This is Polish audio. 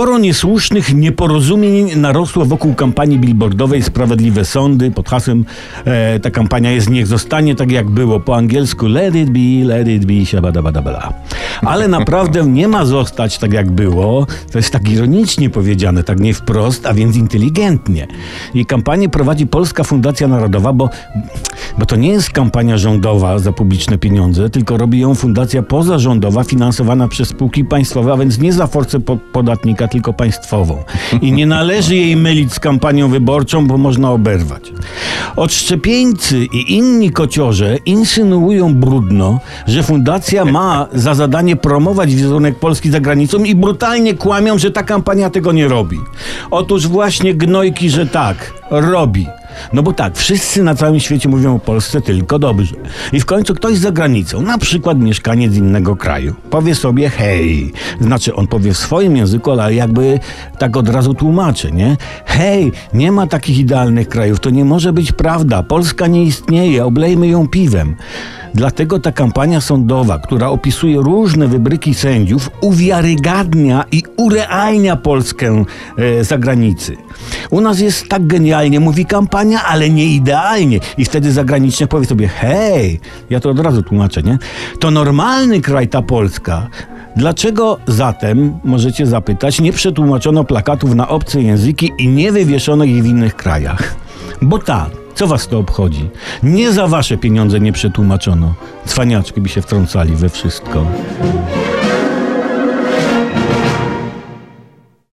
Sporo niesłusznych nieporozumień narosło wokół kampanii billboardowej Sprawiedliwe Sądy pod hasłem e, ta kampania jest niech zostanie tak jak było po angielsku let it be, let it be, siabadabadabala. Ale naprawdę nie ma zostać tak jak było. To jest tak ironicznie powiedziane, tak nie wprost, a więc inteligentnie. I kampanię prowadzi Polska Fundacja Narodowa, bo, bo to nie jest kampania rządowa za publiczne pieniądze, tylko robi ją fundacja pozarządowa finansowana przez spółki państwowe, a więc nie za forcę po podatnika, tylko państwową. I nie należy jej mylić z kampanią wyborczą, bo można oberwać. Odszczepieńcy i inni kociorze insynuują brudno, że fundacja ma za zadanie promować wizerunek Polski za granicą i brutalnie kłamią, że ta kampania tego nie robi. Otóż właśnie gnojki, że tak, robi. No bo tak, wszyscy na całym świecie mówią o Polsce tylko dobrze. I w końcu ktoś za granicą, na przykład mieszkaniec innego kraju, powie sobie hej. Znaczy on powie w swoim języku, ale jakby tak od razu tłumaczy, nie? Hej, nie ma takich idealnych krajów, to nie może być prawda. Polska nie istnieje, oblejmy ją piwem. Dlatego ta kampania sądowa, która opisuje różne wybryki sędziów, uwiarygadnia i urealnia Polskę e, za granicy. U nas jest tak genialnie, mówi kampania, ale nie idealnie. I wtedy zagraniczny powie sobie, hej, ja to od razu tłumaczę, nie? To normalny kraj ta Polska. Dlaczego zatem, możecie zapytać, nie przetłumaczono plakatów na obce języki i nie wywieszono ich w innych krajach? Bo tak, co was to obchodzi? Nie za wasze pieniądze nie przetłumaczono. Cwaniaczki by się wtrącali we wszystko.